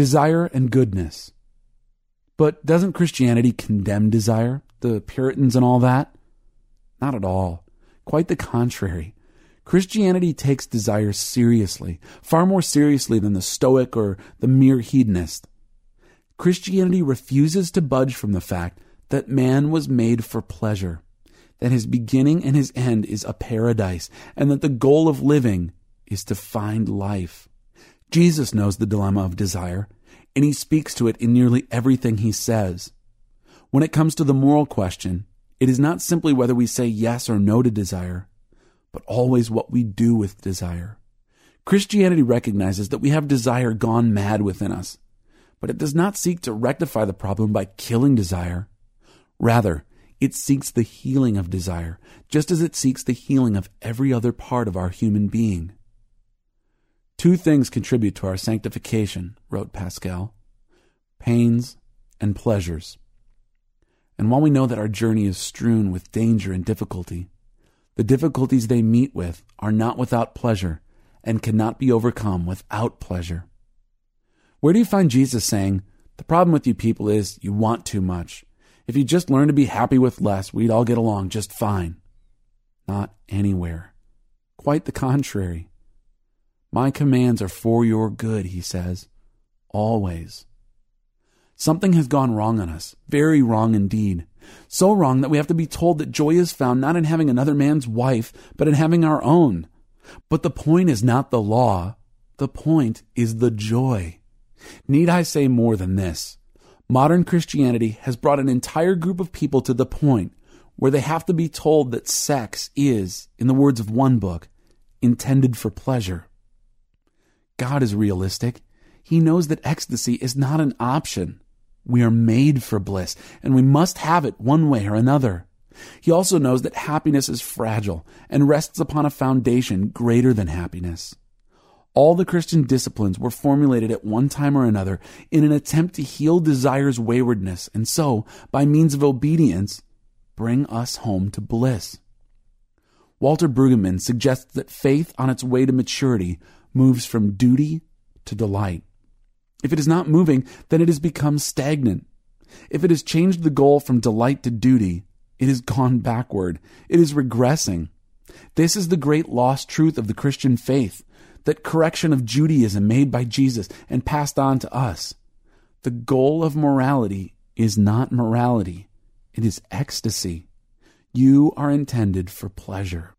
desire and goodness. But doesn't Christianity condemn desire, the Puritans and all that? Not at all. Quite the contrary. Christianity takes desire seriously, far more seriously than the Stoic or the mere hedonist. Christianity refuses to budge from the fact that man was made for pleasure, that his beginning and his end is a paradise, and that the goal of living is to find life. Jesus knows the dilemma of desire, and he speaks to it in nearly everything he says. When it comes to the moral question, it is not simply whether we say yes or no to desire, but always what we do with desire. Christianity recognizes that we have desire gone mad within us, but it does not seek to rectify the problem by killing desire. Rather, it seeks the healing of desire, just as it seeks the healing of every other part of our human being. Two things contribute to our sanctification, wrote Pascal pains and pleasures. And while we know that our journey is strewn with danger and difficulty, the difficulties they meet with are not without pleasure and cannot be overcome without pleasure. Where do you find Jesus saying, The problem with you people is you want too much. If you just learn to be happy with less, we'd all get along just fine. Not anywhere. Quite the contrary. My commands are for your good, he says, always. Something has gone wrong on us, very wrong indeed. So wrong that we have to be told that joy is found not in having another man's wife, but in having our own. But the point is not the law, the point is the joy. Need I say more than this? Modern Christianity has brought an entire group of people to the point where they have to be told that sex is, in the words of one book, intended for pleasure. God is realistic. He knows that ecstasy is not an option. We are made for bliss, and we must have it one way or another. He also knows that happiness is fragile and rests upon a foundation greater than happiness. All the Christian disciplines were formulated at one time or another in an attempt to heal desire's waywardness and so, by means of obedience, bring us home to bliss. Walter Brueggemann suggests that faith on its way to maturity moves from duty to delight. If it is not moving, then it has become stagnant. If it has changed the goal from delight to duty, it has gone backward. It is regressing. This is the great lost truth of the Christian faith that correction of Judaism made by Jesus and passed on to us. The goal of morality is not morality, it is ecstasy. You are intended for pleasure.